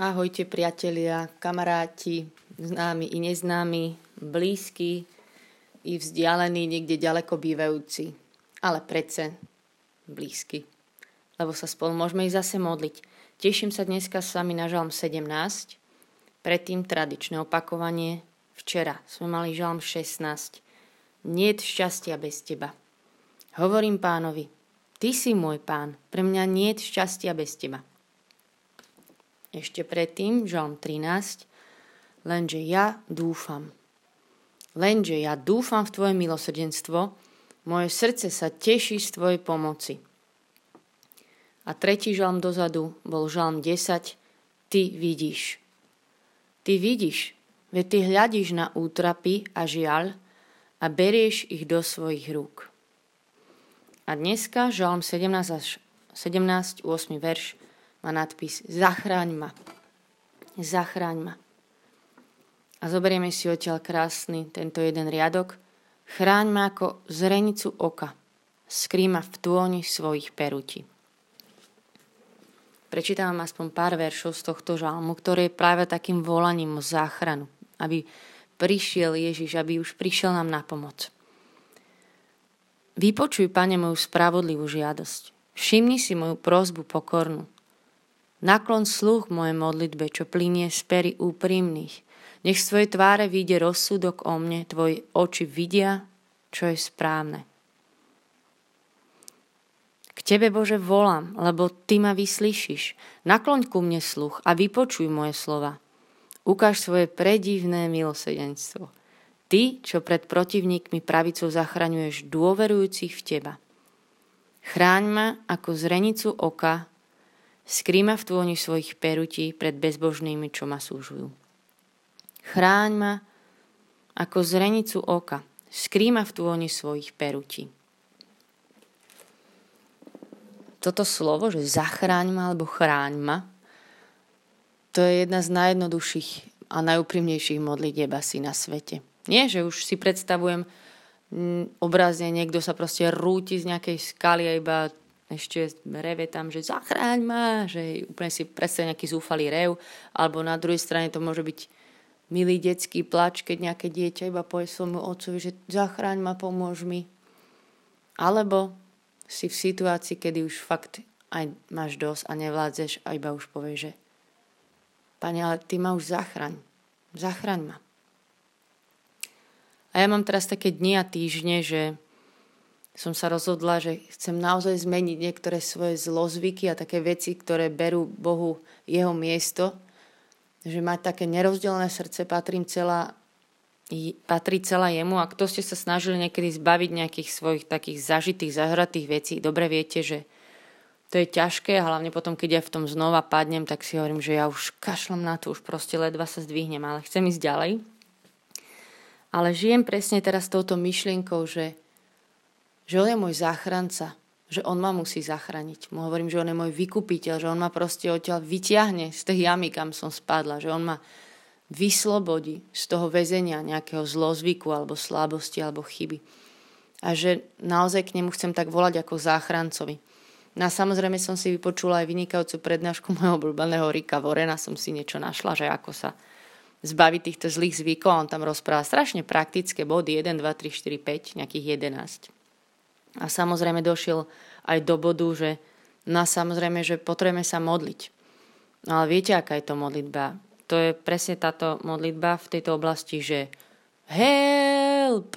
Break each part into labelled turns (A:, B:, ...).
A: Ahojte priatelia, kamaráti, známi i neznámi, blízki i vzdialení, niekde ďaleko bývajúci, ale predsa blízky, lebo sa spolu môžeme i zase modliť. Teším sa dneska s vami na žalm 17, predtým tradičné opakovanie. Včera sme mali žalm 16. Niet šťastia bez teba. Hovorím pánovi, ty si môj pán, pre mňa niet šťastia bez teba. Ešte predtým, Žalm 13, lenže ja dúfam. Lenže ja dúfam v Tvoje milosrdenstvo, moje srdce sa teší z Tvojej pomoci. A tretí žalm dozadu bol žalm 10, Ty vidíš. Ty vidíš, veď Ty hľadíš na útrapy a žiaľ a berieš ich do svojich rúk. A dneska žalm 17 až 17, 8 verš má nadpis Zachráň ma. Zachráň ma. A zoberieme si odtiaľ krásny tento jeden riadok. Chráň ma ako zrenicu oka. Skrý ma v tôni svojich perutí. Prečítam vám aspoň pár veršov z tohto žalmu, ktorý je práve takým volaním o záchranu, aby prišiel Ježiš, aby už prišiel nám na pomoc. Vypočuj, Pane, moju spravodlivú žiadosť. Všimni si moju prozbu pokornú. Naklon sluch moje modlitbe, čo plinie z pery úprimných. Nech z tvojej tváre vyjde rozsudok o mne, tvoje oči vidia, čo je správne. K tebe, Bože, volám, lebo ty ma vyslyšíš. Nakloň ku mne sluch a vypočuj moje slova. Ukáž svoje predivné milosedenstvo. Ty, čo pred protivníkmi pravicou zachraňuješ dôverujúcich v teba. Chráň ma ako zrenicu oka Skrýma v tvoni svojich perutí pred bezbožnými, čo ma súžujú. Chráň ma ako zrenicu oka. Skrýma v tvoni svojich perutí. Toto slovo, že zachráň ma alebo chráň ma, to je jedna z najjednoduchších a najúprimnejších modlitieb asi na svete. Nie, že už si predstavujem mm, obrazne, niekto sa proste rúti z nejakej skaly a iba ešte reve tam, že zachráň ma, že úplne si predstaví nejaký zúfalý rev, alebo na druhej strane to môže byť milý detský plač, keď nejaké dieťa iba povie svojmu otcovi, že zachráň ma, pomôž mi. Alebo si v situácii, kedy už fakt aj máš dosť a nevládzeš a iba už povieš, že Pane, ale ty ma už zachraň. Zachraň ma. A ja mám teraz také dni a týždne, že som sa rozhodla, že chcem naozaj zmeniť niektoré svoje zlozvyky a také veci, ktoré berú Bohu jeho miesto. Že mať také nerozdelené srdce patrím celá, patrí celá jemu. A kto ste sa snažili niekedy zbaviť nejakých svojich takých zažitých, zahratých vecí, dobre viete, že to je ťažké a hlavne potom, keď ja v tom znova padnem, tak si hovorím, že ja už kašlem na to, už proste ledva sa zdvihnem, ale chcem ísť ďalej. Ale žijem presne teraz touto myšlienkou, že že on je môj záchranca, že on ma musí zachrániť. Mu hovorím, že on je môj vykupiteľ, že on ma proste odtiaľ vyťahne z tej jamy, kam som spadla, že on ma vyslobodí z toho väzenia nejakého zlozvyku alebo slabosti alebo chyby. A že naozaj k nemu chcem tak volať ako záchrancovi. No a samozrejme som si vypočula aj vynikajúcu prednášku môjho obľúbeného Rika Vorena, som si niečo našla, že ako sa zbaviť týchto zlých zvykov. On tam rozpráva strašne praktické body 1, 2, 3, 4, 5, nejakých 11. A samozrejme došiel aj do bodu, že no samozrejme, že potrebujeme sa modliť. No ale viete, aká je to modlitba? To je presne táto modlitba v tejto oblasti, že help!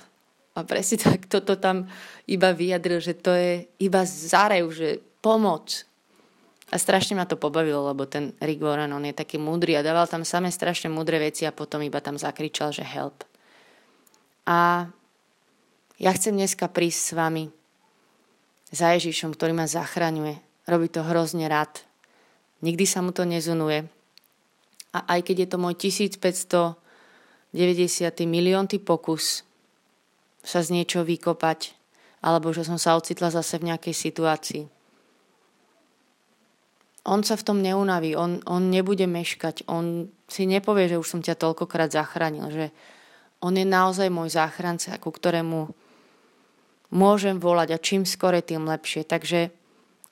A: A presne tak toto tam iba vyjadril, že to je iba zarev, že pomoc. A strašne ma to pobavilo, lebo ten Rick Warren, on je taký múdry a dával tam samé strašne múdre veci a potom iba tam zakričal, že help. A ja chcem dneska prísť s vami za Ježišom, ktorý ma zachraňuje. Robí to hrozne rád. Nikdy sa mu to nezunuje. A aj keď je to môj 1590. miliónty pokus sa z niečo vykopať, alebo že som sa ocitla zase v nejakej situácii. On sa v tom neunaví, on, on nebude meškať, on si nepovie, že už som ťa toľkokrát zachránil, že on je naozaj môj záchranca, ku ktorému môžem volať a čím skore, tým lepšie. Takže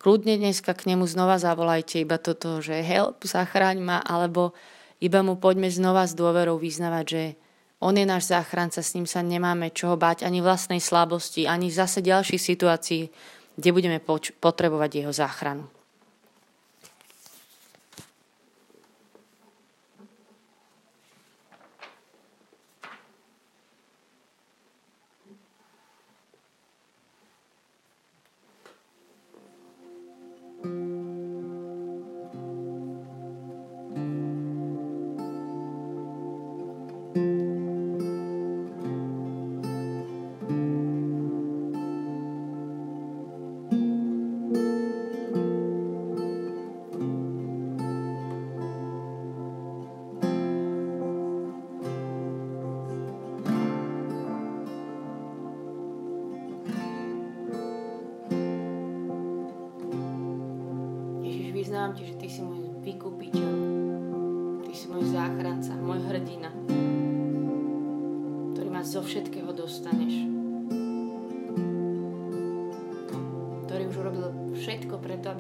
A: kľudne dneska k nemu znova zavolajte iba toto, že help, zachráň ma, alebo iba mu poďme znova s dôverou vyznavať, že on je náš záchranca, s ním sa nemáme čoho báť ani vlastnej slabosti, ani zase ďalších situácií, kde budeme potrebovať jeho záchranu.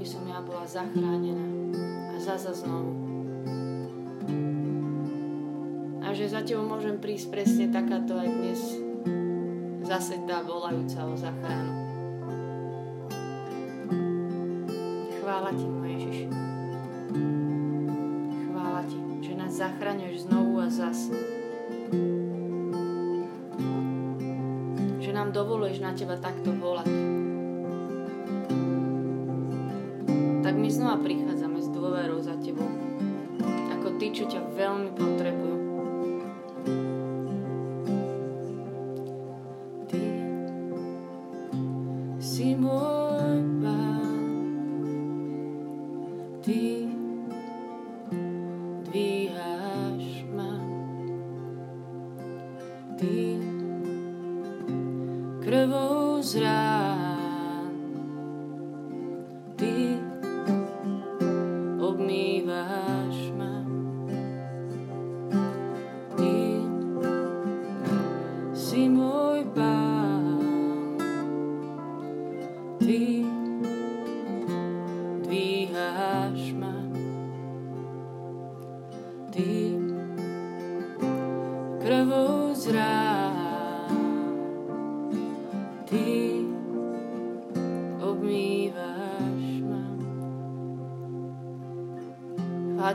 A: Aby som ja bola zachránená a zaza znovu. A že za tebou môžem prísť presne takáto aj dnes zase tá volajúca o záchranu. Chvála ti, môj Ježiš. Chvála ti, že nás zachraňuješ znovu a zas. Že nám dovoluješ na teba takto volať. My znova prichádzame s dôverou za tebou. Ako tí, čo ťa veľmi potrebujú.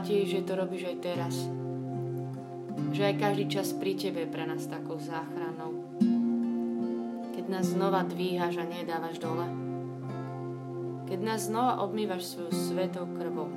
A: Ti, že to robíš aj teraz. Že aj každý čas pri tebe je pre nás takou záchranou. Keď nás znova dvíhaš a nedávaš dole. Keď nás znova obmývaš svojou svetou krvou.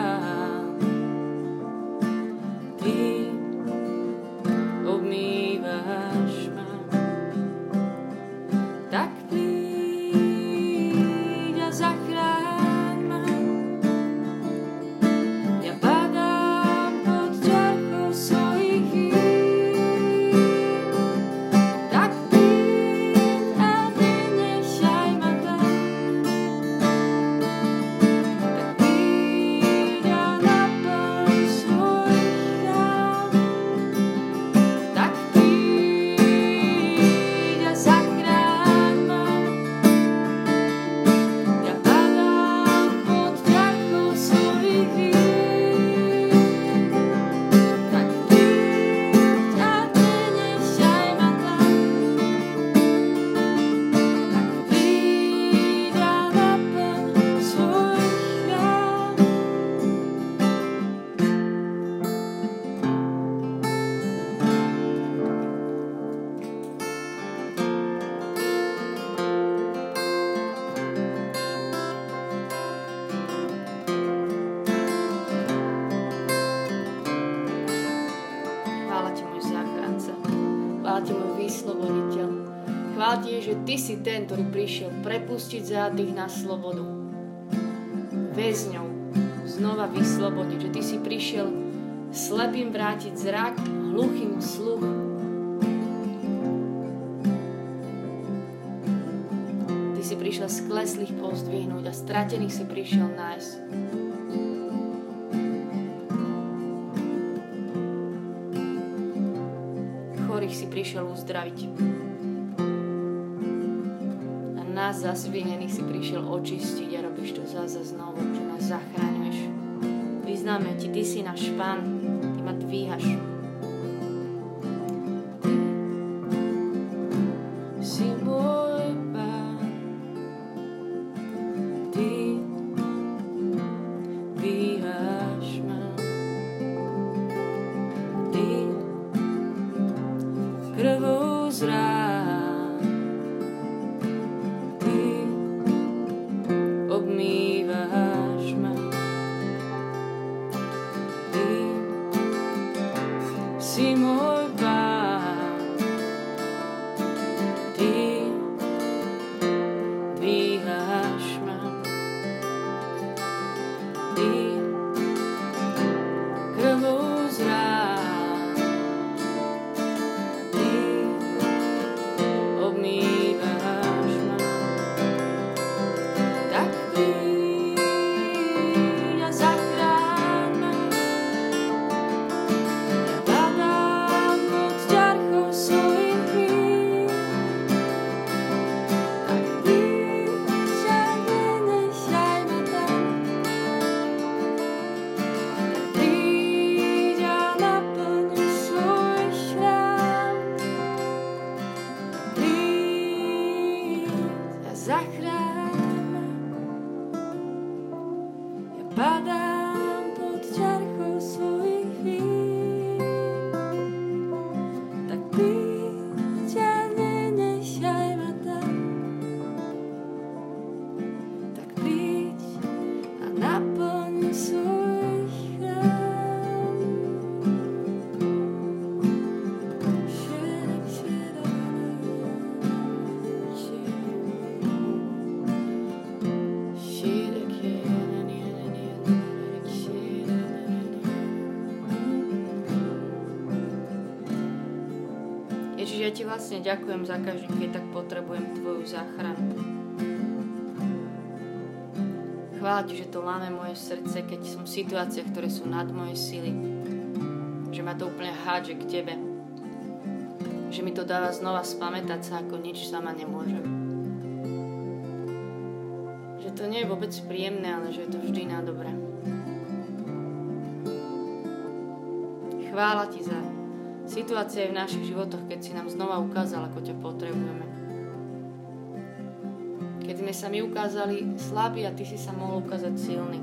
A: Ty si ten, ktorý prišiel prepustiť zádych na slobodu. Väzňov, znova vyslobodiť, že Ty si prišiel slepým vrátiť zrak, hluchým sluch. Ty si prišiel skleslých pozdvihnúť a stratených si prišiel nájsť. Chorých si prišiel uzdraviť. Nás zasvinených si prišiel očistiť a robíš to zase znovu, že nás zachráňuješ. Vyznáme ti, ty si náš pán, ty ma dvíhaš. Vlastne ďakujem za každým, keď tak potrebujem Tvoju záchranu. Chvála Ti, že to láme moje srdce, keď som v situáciách, ktoré sú nad moje sily. Že ma to úplne hádže k Tebe. Že mi to dáva znova spamätať sa, ako nič sama nemôžem. Že to nie je vôbec príjemné, ale že je to vždy na dobré. Chvála Ti za situácie v našich životoch, keď si nám znova ukázal, ako ťa potrebujeme. Sme sa my ukázali slabí a ty si sa mohol ukázať silný.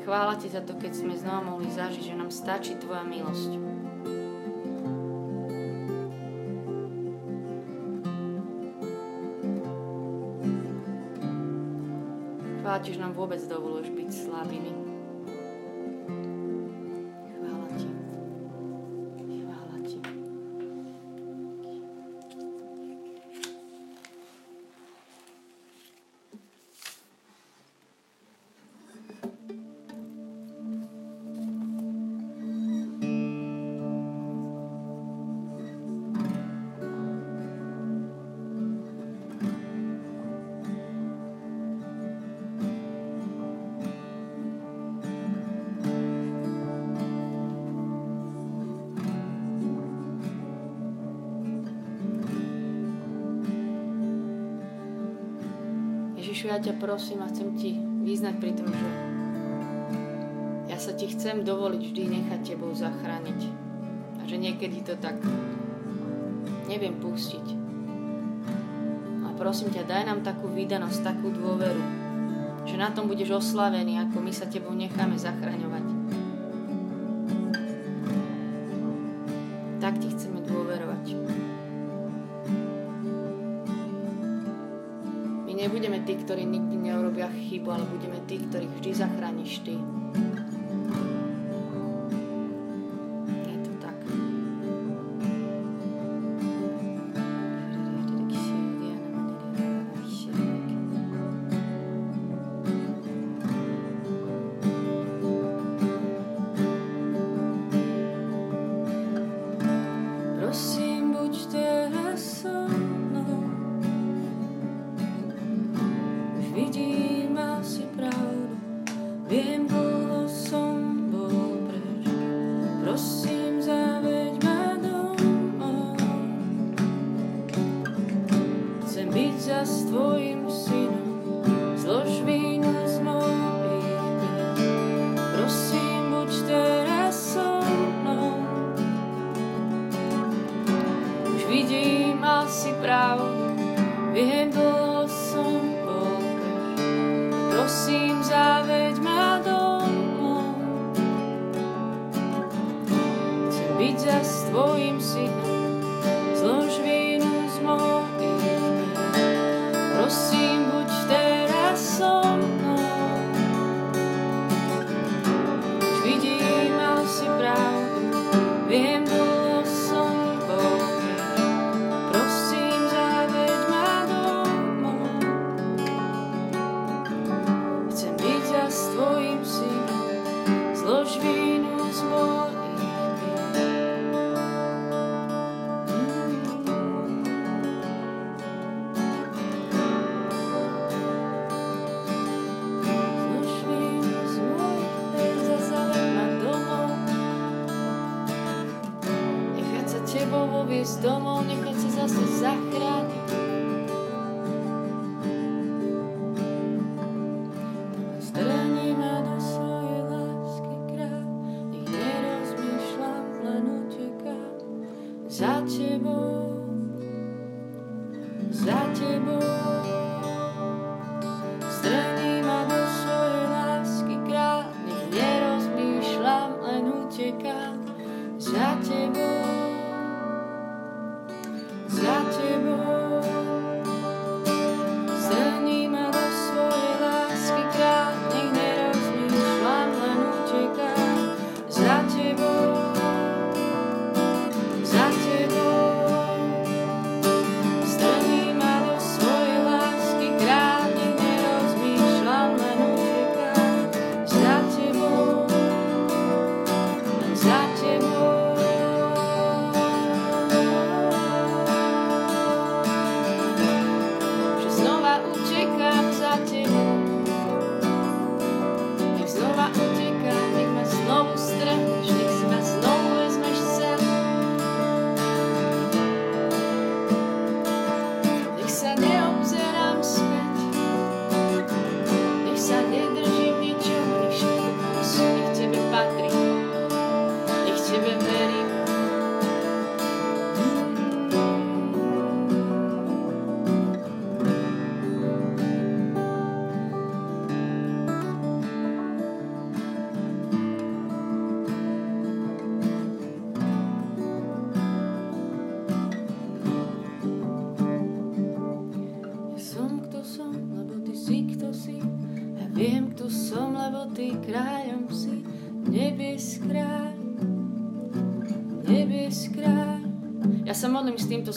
A: Chvála ti za to, keď sme znova mohli zažiť, že nám stačí tvoja milosť. Chvála ti, že nám vôbec dovoluješ byť slabými. Ježišu, ja ťa prosím a chcem ti význať pri tom, že ja sa ti chcem dovoliť vždy nechať tebou zachrániť. A že niekedy to tak neviem pustiť. A prosím ťa, daj nám takú výdanosť, takú dôveru, že na tom budeš oslavený, ako my sa tebou necháme zachraňovať. Ktorí nikdy neurobia chybu, ale budeme tí, ktorých vždy zachrániš Ty.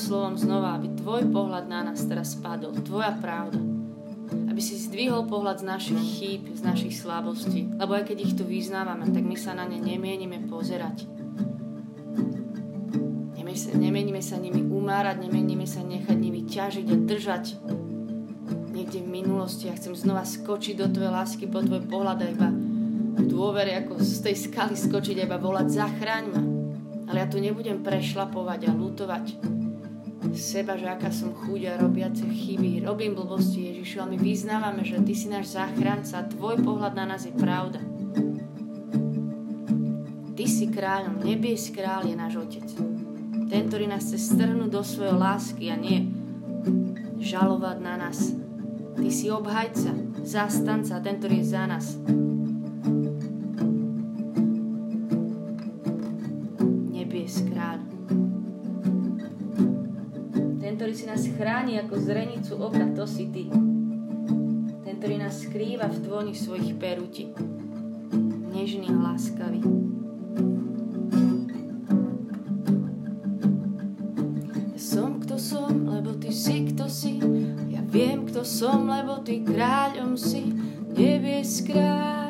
A: Slovom znova, aby tvoj pohľad na nás teraz spadol, tvoja pravda. Aby si zdvihol pohľad z našich chýb, z našich slabostí. Lebo aj keď ich tu vyznávame, tak my sa na ne nemienime pozerať. Nemienime sa, nimi umárať, nemienime sa nechať nimi ťažiť a držať niekde v minulosti. Ja chcem znova skočiť do tvojej lásky po tvoj pohľad a iba v dôvere, ako z tej skaly skočiť a iba volať zachráň ma. Ale ja tu nebudem prešlapovať a lutovať seba, že aká som chuďa, robiace chyby, robím blbosti Ježišu, ale my vyznávame, že Ty si náš záchranca a Tvoj pohľad na nás je pravda. Ty si kráľom, nebies kráľ je náš Otec. Ten, ktorý nás chce strhnúť do svojej lásky a nie žalovať na nás. Ty si obhajca, zástanca, ten, ktorý je za nás. Chráni ako zrenicu oka, to si Ty. Ten, ktorý nás skrýva v tvoni svojich perutí. Nežný láskavý. Ja som, kto som, lebo Ty si, kto si. Ja viem, kto som, lebo Ty kráľom si. Nebies kráľ.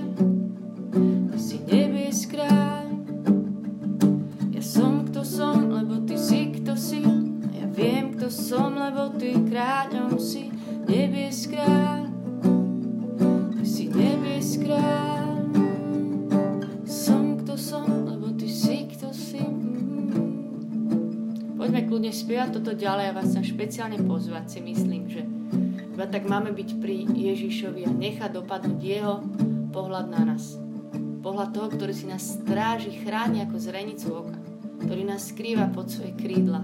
A: Špeciálne pozvať, si myslím, že iba tak máme byť pri Ježišovi a nechať dopadnúť jeho pohľad na nás. Pohľad toho, ktorý si nás stráži, chráni ako zrenicu oka, ktorý nás skrýva pod svoje krídla.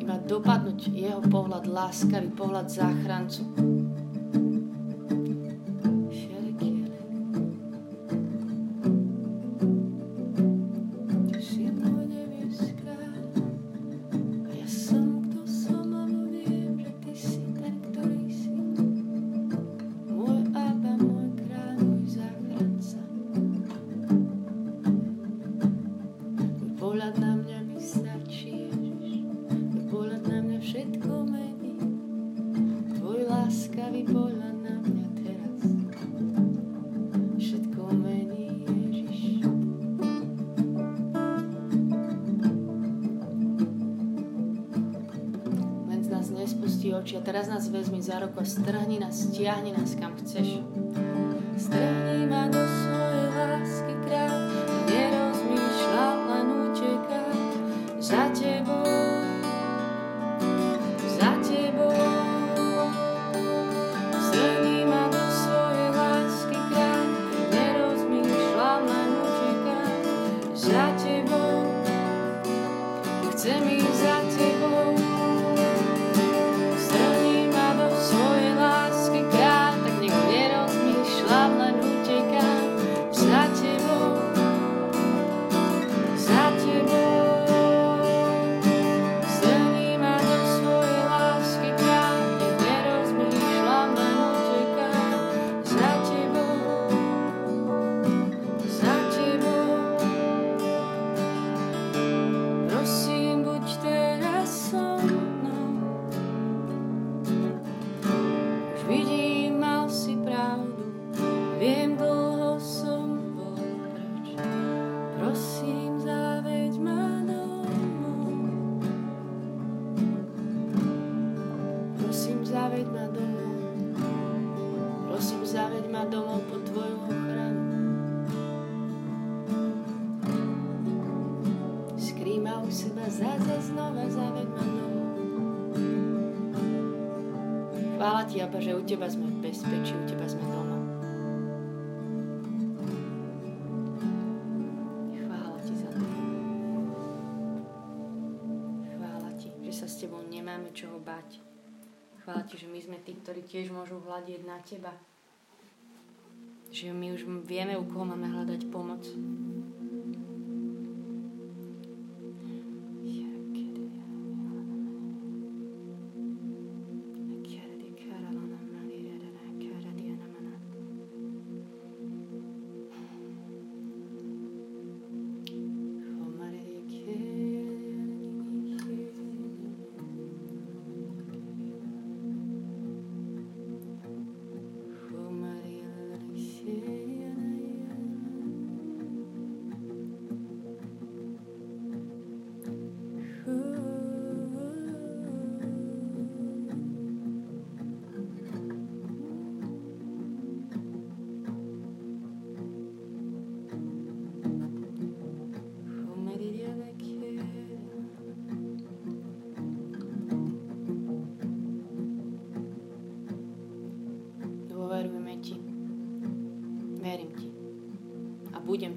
A: Iba dopadnúť jeho pohľad láskavý, pohľad záchrancu. Vezmi za ruku a strhni nás, stiahni nás kam chceš. Teba sme v bezpečí, u Teba sme doma. Chvála Ti za to. Chvála Ti, že sa s Tebou nemáme čoho bať. Chvála Ti, že my sme tí, ktorí tiež môžu hľadiť na Teba. Že my už vieme, u koho máme hľadať pomoc.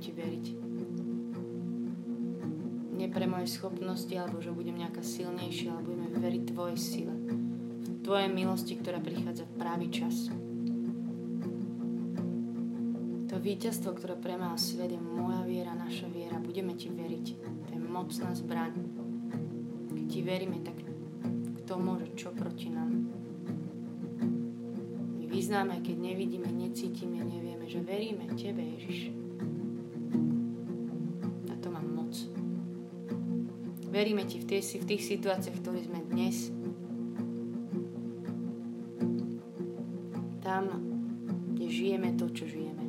A: Ti veriť. Nie pre moje schopnosti, alebo že budem nejaká silnejšia, ale budeme veriť tvojej sile. V tvojej milosti, ktorá prichádza v pravý čas. To víťazstvo, ktoré premáha svet, je moja viera, naša viera. Budeme ti veriť. To je mocná zbraň. Keď ti veríme, tak kto môže čo proti nám? Vyznáme, keď nevidíme, necítime, nevieme, že veríme Tebe, Ježiš. Veríme Ti v, tej, v tých situáciách, v ktorých sme dnes. Tam, kde žijeme to, čo žijeme.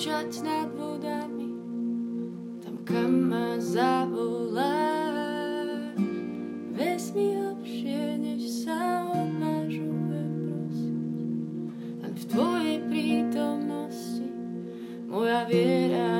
A: kráčať nad vodami, tam kam ma zavoláš. Vezmi hlbšie, než sa odvážume prosiť. Len v Tvojej prítomnosti moja viera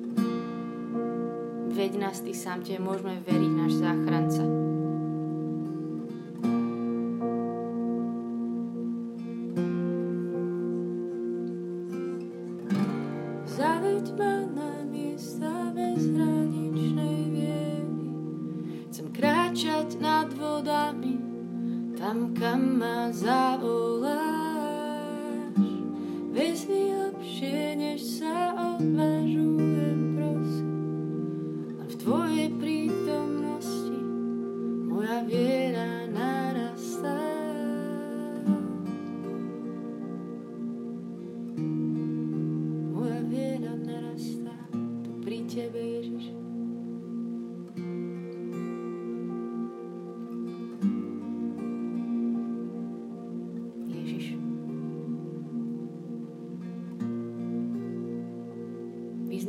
A: Veď nás Ty sám, Tebe môžeme veriť, náš záchranca. Zaveď ma na miesta bez hraničnej viery. Chcem kráčať nad vodami, tam kam ma zavoláš.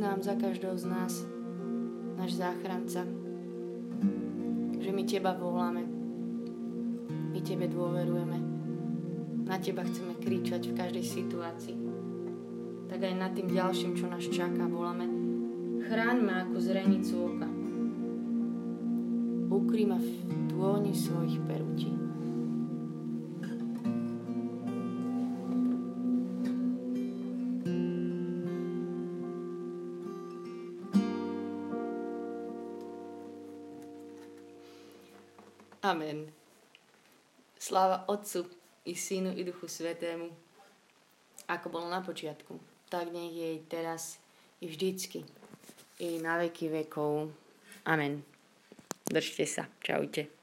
A: Vyznám za každého z nás, náš záchranca, že my Teba voláme, my Tebe dôverujeme, na Teba chceme kričať v každej situácii, tak aj nad tým ďalším, čo nás čaká, voláme, chráň ma ako zrenicu oka, ukry ma v dôni svojich perutí. Amen. Sláva Otcu i Synu i Duchu Svetému, ako bolo na počiatku, tak nech je teraz i vždycky, i na veky vekov. Amen. Držte sa. Čaute.